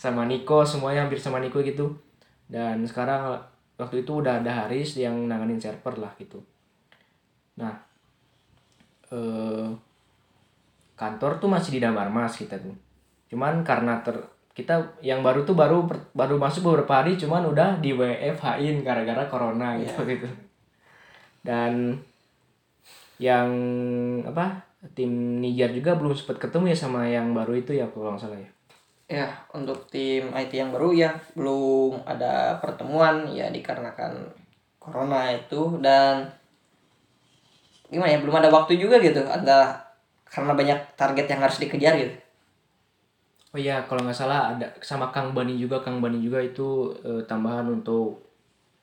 sama Niko semuanya hampir sama Niko gitu. Dan sekarang waktu itu udah ada Haris yang nanganin server lah gitu. Nah eh, kantor tuh masih di Damar Mas kita tuh. Cuman karena ter kita yang baru tuh baru baru masuk beberapa hari cuman udah di WFH-in gara-gara corona gitu Iya. gitu dan yang apa tim Niger juga belum sempat ketemu ya sama yang baru itu ya kalau nggak salah ya Ya, untuk tim IT yang baru ya belum ada pertemuan ya dikarenakan corona itu dan gimana ya belum ada waktu juga gitu ada karena banyak target yang harus dikejar gitu. Oh iya, kalau nggak salah ada sama Kang Bani juga, Kang Bani juga itu eh, tambahan untuk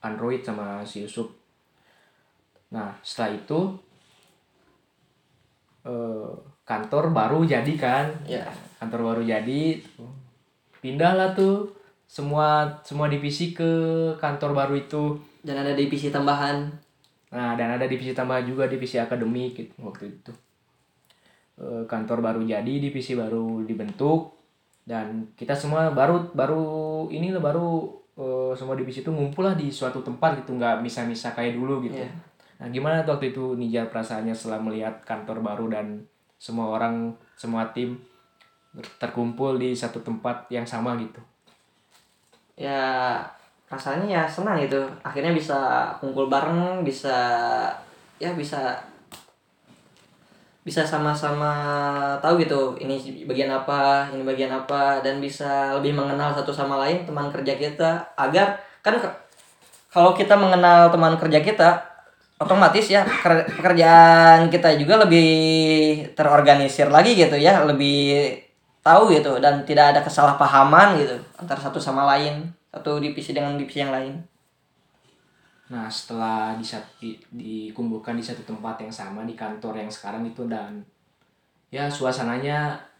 Android sama si Yusuf. Nah, setelah itu eh, kantor baru jadi kan, Ya, kantor baru jadi, pindahlah tuh semua semua divisi ke kantor baru itu. dan ada divisi tambahan. Nah, dan ada divisi tambahan juga divisi akademik gitu waktu itu. Eh, kantor baru jadi, divisi baru dibentuk dan kita semua baru baru ini loh baru eh, semua divisi itu ngumpul lah di suatu tempat gitu, nggak bisa-bisa kayak dulu gitu. Iya. Nah, gimana tuh waktu itu Nijar perasaannya setelah melihat kantor baru dan semua orang, semua tim terkumpul di satu tempat yang sama gitu. Ya rasanya ya senang gitu. Akhirnya bisa kumpul bareng, bisa ya bisa bisa sama-sama tahu gitu ini bagian apa ini bagian apa dan bisa lebih mengenal satu sama lain teman kerja kita agar kan kalau kita mengenal teman kerja kita otomatis ya ker- pekerjaan kita juga lebih terorganisir lagi gitu ya lebih tahu gitu dan tidak ada kesalahpahaman gitu antara satu sama lain satu divisi dengan divisi yang lain Nah, setelah di, di- dikumpulkan di satu tempat yang sama di kantor yang sekarang itu dan ya suasananya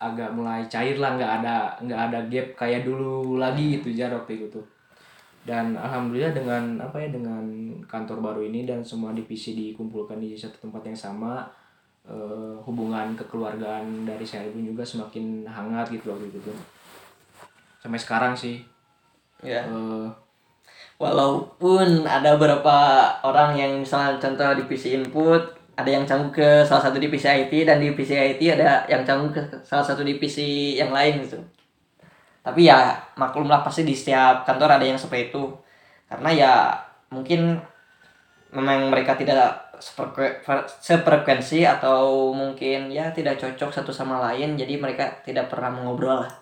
agak mulai cair lah, nggak ada nggak ada gap kayak dulu lagi gitu jar waktu itu. Dan alhamdulillah dengan apa ya dengan kantor baru ini dan semua divisi dikumpulkan di satu tempat yang sama eh, hubungan kekeluargaan dari saya pun juga semakin hangat gitu waktu itu tuh. Sampai sekarang sih. Ya eh, walaupun ada beberapa orang yang misalnya contoh divisi input ada yang canggung ke salah satu divisi IT dan divisi IT ada yang canggung ke salah satu divisi yang lain gitu tapi ya maklumlah pasti di setiap kantor ada yang seperti itu. Karena ya mungkin memang mereka tidak sefrekuensi atau mungkin ya tidak cocok satu sama lain jadi mereka tidak pernah mengobrol lah.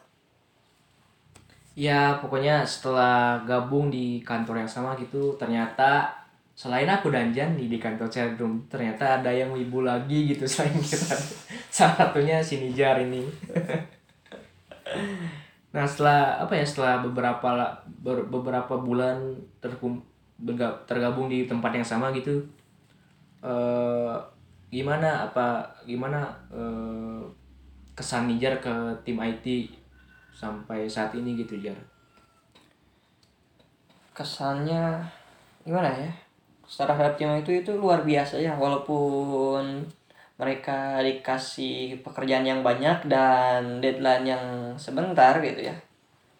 Ya pokoknya setelah gabung di kantor yang sama gitu ternyata selain aku dan Jan di, di kantor Celdrum ternyata ada yang wibu lagi gitu [LAUGHS] selain kita. Salah satunya si Nijar ini [LAUGHS] nah setelah apa ya setelah beberapa ber- beberapa bulan terkum tergabung di tempat yang sama gitu eh gimana apa gimana eh, kesan Nijar ke tim IT sampai saat ini gitu Jar? Kesannya gimana ya? Secara terhadap itu itu luar biasa ya walaupun mereka dikasih pekerjaan yang banyak dan deadline yang sebentar gitu ya.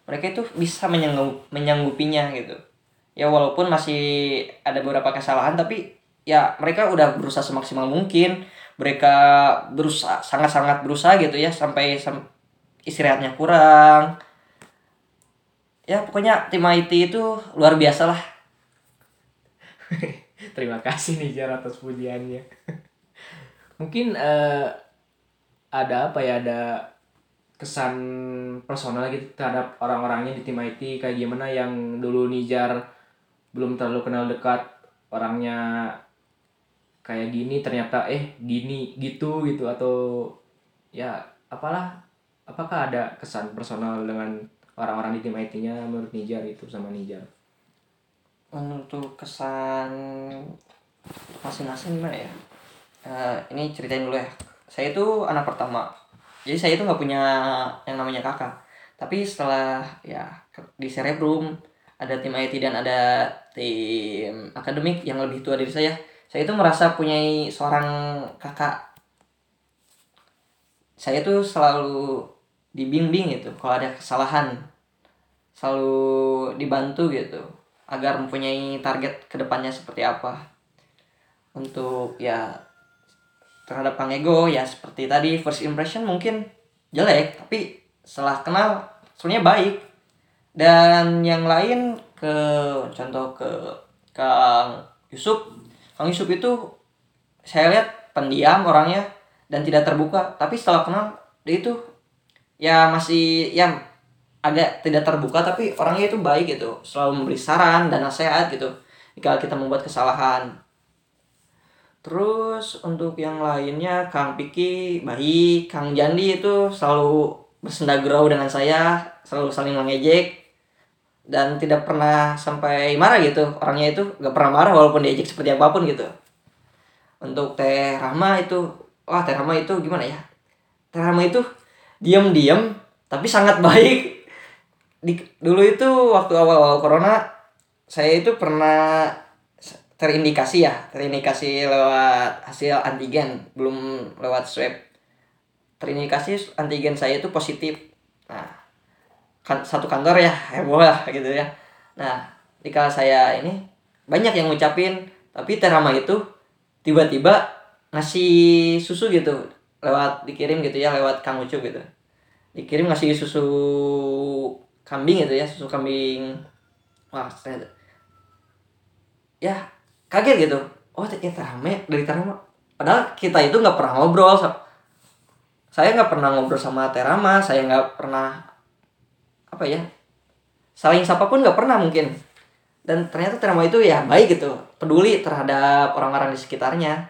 Mereka itu bisa menyanggup menyanggupinya gitu. Ya walaupun masih ada beberapa kesalahan tapi ya mereka udah berusaha semaksimal mungkin. Mereka berusaha sangat-sangat berusaha gitu ya sampai sam- istirahatnya kurang. Ya pokoknya tim IT itu luar biasa lah. [LAUGHS] Terima kasih nih Jar atas pujiannya [LAUGHS] mungkin eh, ada apa ya ada kesan personal gitu terhadap orang-orangnya di tim IT kayak gimana yang dulu Nijar belum terlalu kenal dekat orangnya kayak gini ternyata eh gini gitu gitu atau ya apalah apakah ada kesan personal dengan orang-orang di tim IT-nya menurut Nijar itu sama Nijar? Untuk kesan masing-masing gimana ya Eh, ini ceritain dulu ya. Saya itu anak pertama. Jadi saya itu nggak punya yang namanya kakak. Tapi setelah ya di Cerebrum ada tim IT dan ada tim akademik yang lebih tua dari saya saya itu merasa punya seorang kakak. Saya tuh selalu dibimbing gitu kalau ada kesalahan. Selalu dibantu gitu agar mempunyai target ke depannya seperti apa. Untuk ya terhadap Kang Ego ya seperti tadi first impression mungkin jelek tapi setelah kenal sebenarnya baik. Dan yang lain ke contoh ke Kang Yusuf. Kang Yusuf itu saya lihat pendiam orangnya dan tidak terbuka tapi setelah kenal dia itu ya masih ya agak tidak terbuka tapi orangnya itu baik gitu. Selalu memberi saran dan nasihat gitu. Jika kita membuat kesalahan terus untuk yang lainnya Kang Piki baik Kang Jandi itu selalu bersenda gurau dengan saya selalu saling mengejek dan tidak pernah sampai marah gitu. Orangnya itu gak pernah marah walaupun diejek seperti apa pun gitu. Untuk Teh Rahma itu wah Teh Rahma itu gimana ya? Teh Rahma itu diam-diam tapi sangat [LAUGHS] baik. Di, dulu itu waktu awal-awal corona saya itu pernah terindikasi ya terindikasi lewat hasil antigen belum lewat swab. Terindikasi antigen saya itu positif. Nah kan satu kantor ya [LAUGHS] heboh lah gitu ya. Nah ketika saya ini banyak yang ngucapin tapi terama itu tiba-tiba ngasih susu gitu lewat dikirim gitu ya lewat kang ucup gitu. Dikirim ngasih susu kambing gitu ya susu kambing. Wah ternyata. Ya kaget gitu. Oh ternyata rame dari Terama padahal kita itu nggak pernah ngobrol saya nggak pernah ngobrol sama Terama saya nggak pernah apa ya saling sapa pun nggak pernah mungkin. Dan ternyata Terama itu ya baik gitu peduli terhadap orang-orang di sekitarnya.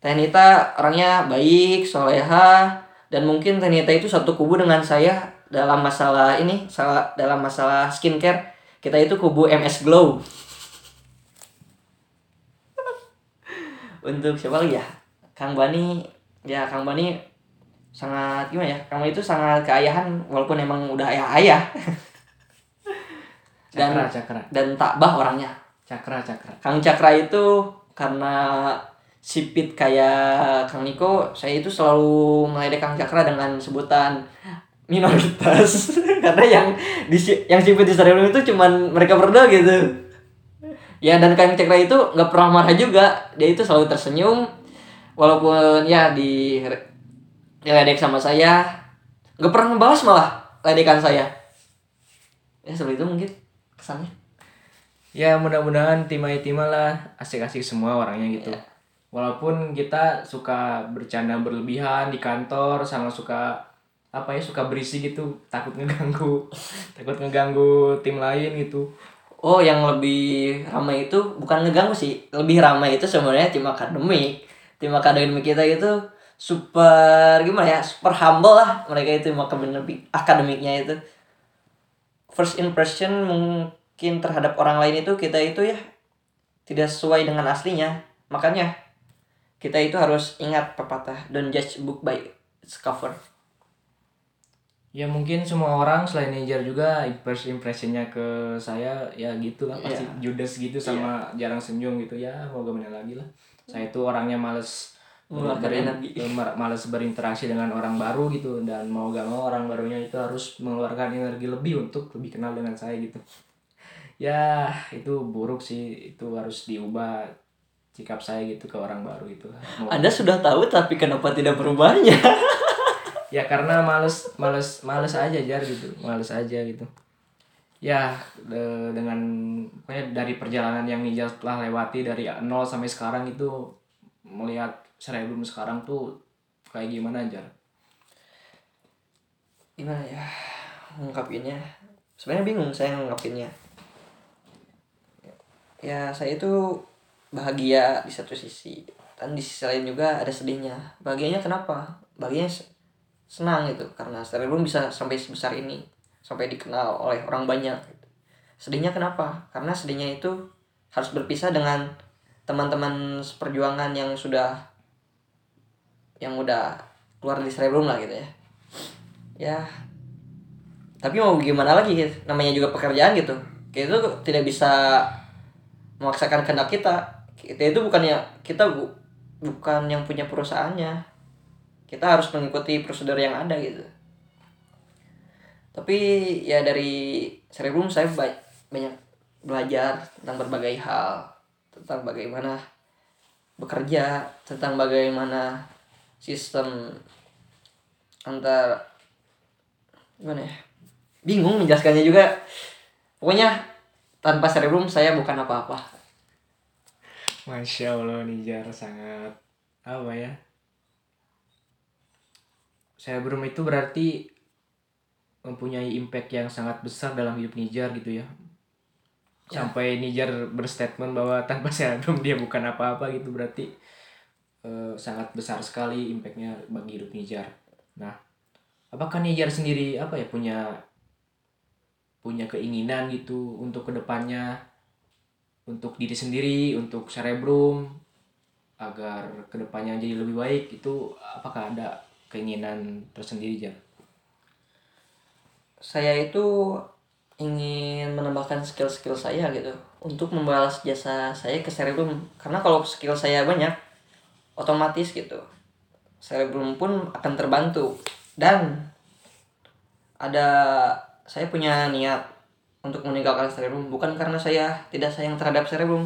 Tenita orangnya baik soleha dan mungkin Tenita itu satu kubu dengan saya dalam masalah ini dalam masalah skincare. Kita itu kubu MS Glow untuk siapa lagi ya? Kang Bani ya Kang Bani sangat gimana ya? Kang Bani itu sangat keayahan walaupun emang udah ayah ayah [LAUGHS] dan Cakra, cakra. dan takbah orangnya. Cakra, cakra. Kang Cakra itu karena sipit kayak Kang Niko saya itu selalu meledek Kang Cakra dengan sebutan minoritas. [LAUGHS] Karena yang di yang sipit di Stadium itu cuman mereka berdua gitu ya dan Kang Cakra itu nggak pernah marah juga. Dia itu selalu tersenyum. Walaupun ya di diledek sama saya nggak pernah ngebahas malah ledekan saya. Ya seperti itu mungkin kesannya. Ya mudah-mudahan Timai Tima lah asik-asik semua orangnya gitu. Iya. Walaupun kita suka bercanda berlebihan di kantor sama suka apa ya suka berisi gitu takut ngeganggu [LAUGHS] takut ngeganggu tim lain gitu Oh, yang lebih ramai itu bukan ngeganggu sih. Lebih ramai itu sebenarnya tim akademik. Tim akademik kita itu super gimana ya? Super humble lah mereka itu akademik akademiknya itu. First impression mungkin terhadap orang lain itu kita itu ya tidak sesuai dengan aslinya. Makanya kita itu harus ingat pepatah don't judge book by its cover. Ya mungkin semua orang selain Niger juga first impressionnya ke saya ya gitulah pasti Iya. judes gitu sama jarang senyum gitu. Ya mau gimana lagi lah. Saya itu orangnya males Mengeluarkan energi. eh, ma- males berinteraksi dengan orang baru gitu. Dan mau gak mau orang barunya itu harus mengeluarkan energi lebih untuk lebih kenal dengan saya gitu. Ya itu buruk sih. Itu harus diubah sikap saya gitu ke orang baru itu. Mau- Anda sudah tahu tapi kenapa tidak berubahnya? [LAUGHS] ya karena males males males aja jar gitu. Males aja gitu. Ya de- dengan pokoknya dari perjalanan yang Nijal telah lewati dari nol sampai sekarang itu melihat Serebrum sekarang tuh kayak gimana jar? Gimana ya? Ngungkapinnya sebenarnya bingung saya ngungkapinnya ya saya itu bahagia di satu sisi dan di sisi lain juga ada sedihnya. Bahagianya kenapa? Bahagianya senang gitu karena Cerebrum bisa sampai sebesar ini sampai dikenal oleh orang banyak gitu. sedihnya kenapa? Karena sedihnya itu harus berpisah dengan teman-teman seperjuangan yang sudah yang udah keluar dari Cerebrum lah gitu ya. Ya tapi mau gimana lagi gitu? Namanya juga pekerjaan gitu. Kita itu tidak bisa memaksakan kehendak kita. Kita itu bukannya kita bu- bukan yang punya perusahaannya kita harus mengikuti prosedur yang ada gitu tapi ya dari Cerebrum saya ba- banyak belajar tentang berbagai hal tentang bagaimana bekerja tentang bagaimana sistem antar gimana ya bingung menjelaskannya juga pokoknya tanpa cerebrum saya bukan apa-apa Masya Allah Nijar sangat apa ya? Cerebrum itu berarti mempunyai impact yang sangat besar dalam hidup Nijar gitu ya. Ya. Sampai Nijar berstatement bahwa tanpa [LAUGHS] cerebrum dia bukan apa-apa gitu berarti eh, sangat besar sekali impactnya bagi hidup Nijar. Nah, apakah Nijar sendiri apa ya punya punya keinginan gitu untuk ke depannya untuk diri sendiri, untuk cerebrum agar ke depannya jadi lebih baik itu apakah ada keinginan tersendiri Jar? saya itu ingin menambahkan skill-skill saya gitu. Untuk membalas jasa saya ke cerebrum. Karena kalau skill saya banyak otomatis gitu. Cerebrum pun akan terbantu. Dan ada saya punya niat untuk meninggalkan cerebrum. Bukan karena saya tidak sayang terhadap cerebrum.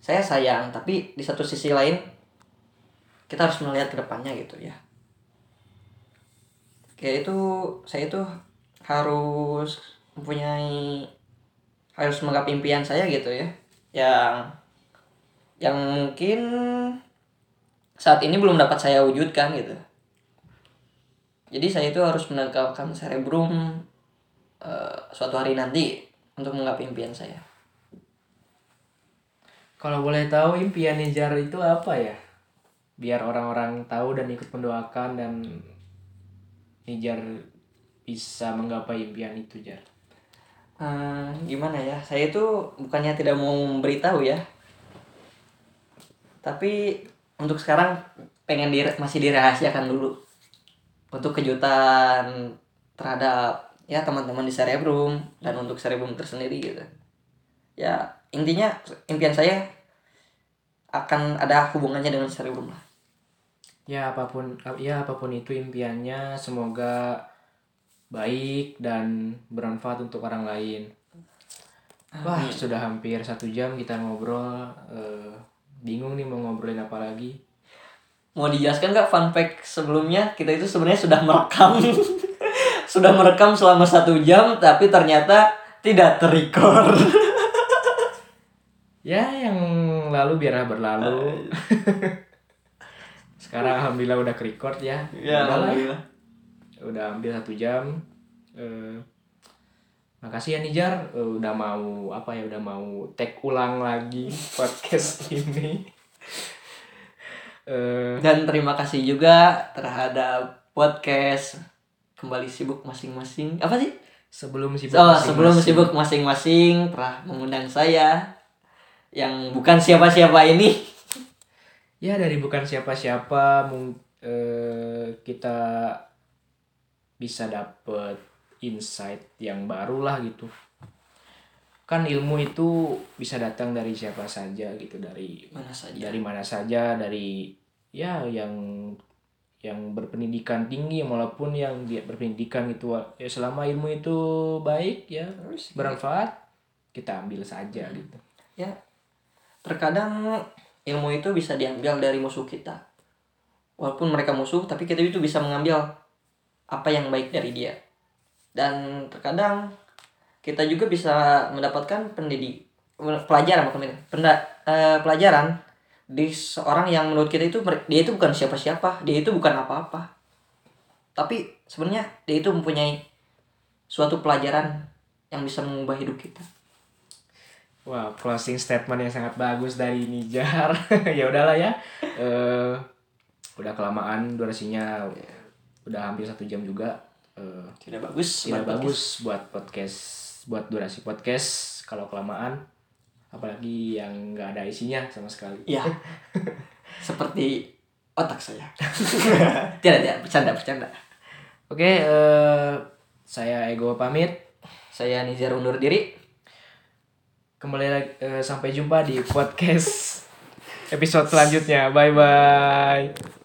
Saya sayang tapi di satu sisi lain kita harus melihat ke depannya gitu ya kayak itu saya itu harus mempunyai harus menggapai impian saya gitu ya. Yang yang mungkin saat ini belum dapat saya wujudkan gitu. Jadi saya itu harus meninggalkan cerebrum eh, suatu hari nanti untuk menggapai impian saya. Kalau boleh tahu impian Nijar itu apa ya? Biar orang-orang tahu dan ikut mendoakan dan Nijar bisa menggapai impian itu Jar. Eh, gimana ya? Saya itu bukannya tidak mau memberitahu ya. Tapi untuk sekarang pengen dire- masih dirahasiakan dulu. Untuk kejutan terhadap ya teman-teman di Cerebrum dan untuk Cerebrum tersendiri gitu. Ya intinya impian saya akan ada hubungannya dengan Cerebrum lah Ya apa pun ya apa pun itu impiannya semoga baik dan bermanfaat untuk orang lain. Wah sudah hampir satu jam kita ngobrol. eh, bingung nih mau ngobrolin apa lagi. mau dijelaskan nggak fun fact sebelumnya kita itu sebenarnya sudah merekam [LAUGHS] sudah merekam selama satu jam tapi ternyata tidak terrecord Ya yang lalu biarlah berlalu. [LAUGHS] Sekarang alhamdulillah udah ke record ya. ya Udah lah. alhamdulillah. Udah hampir satu jam. Eh makasih ya Nijar. Eh, udah mau apa ya udah mau take ulang lagi [LAUGHS] podcast ini. Eh dan terima kasih juga terhadap podcast kembali sibuk masing-masing. Apa sih? Sebelum sibuk oh sebelum masing-masing. sibuk masing-masing telah mengundang saya yang bukan siapa-siapa ini ya dari bukan siapa-siapa eh, kita bisa dapet insight yang baru lah gitu. Kan ilmu itu bisa datang dari siapa saja gitu dari mana saja. dari mana saja dari ya yang yang berpendidikan tinggi walaupun yang dia berpendidikan itu ya selama ilmu itu baik ya bermanfaat kita ambil saja gitu. Ya terkadang ilmu itu bisa diambil dari musuh kita. Walaupun mereka musuh tapi kita itu bisa mengambil apa yang baik dari dia. Dan terkadang kita juga bisa mendapatkan pendidik pelajaran pendidik, penda- eh, pelajaran di seorang yang menurut kita itu dia itu bukan siapa-siapa dia itu bukan apa-apa. Tapi sebenarnya dia itu mempunyai suatu pelajaran yang bisa mengubah hidup kita Wah, closing statement yang sangat bagus dari Nijar. [LAUGHS] ya udahlah ya. Eh udah kelamaan durasinya udah hampir satu jam juga. Eh tidak bagus tidak buat bagus buat podcast, buat durasi podcast kalau kelamaan. Apalagi yang nggak ada isinya sama sekali. Ya. [LAUGHS] Seperti otak saya. [LAUGHS] tidak, tidak, bercanda, bercanda. Oke, eh saya Ego pamit. Saya Nizar undur diri. Kembali lagi eh, sampai jumpa di podcast [LAUGHS] episode selanjutnya. Bye bye.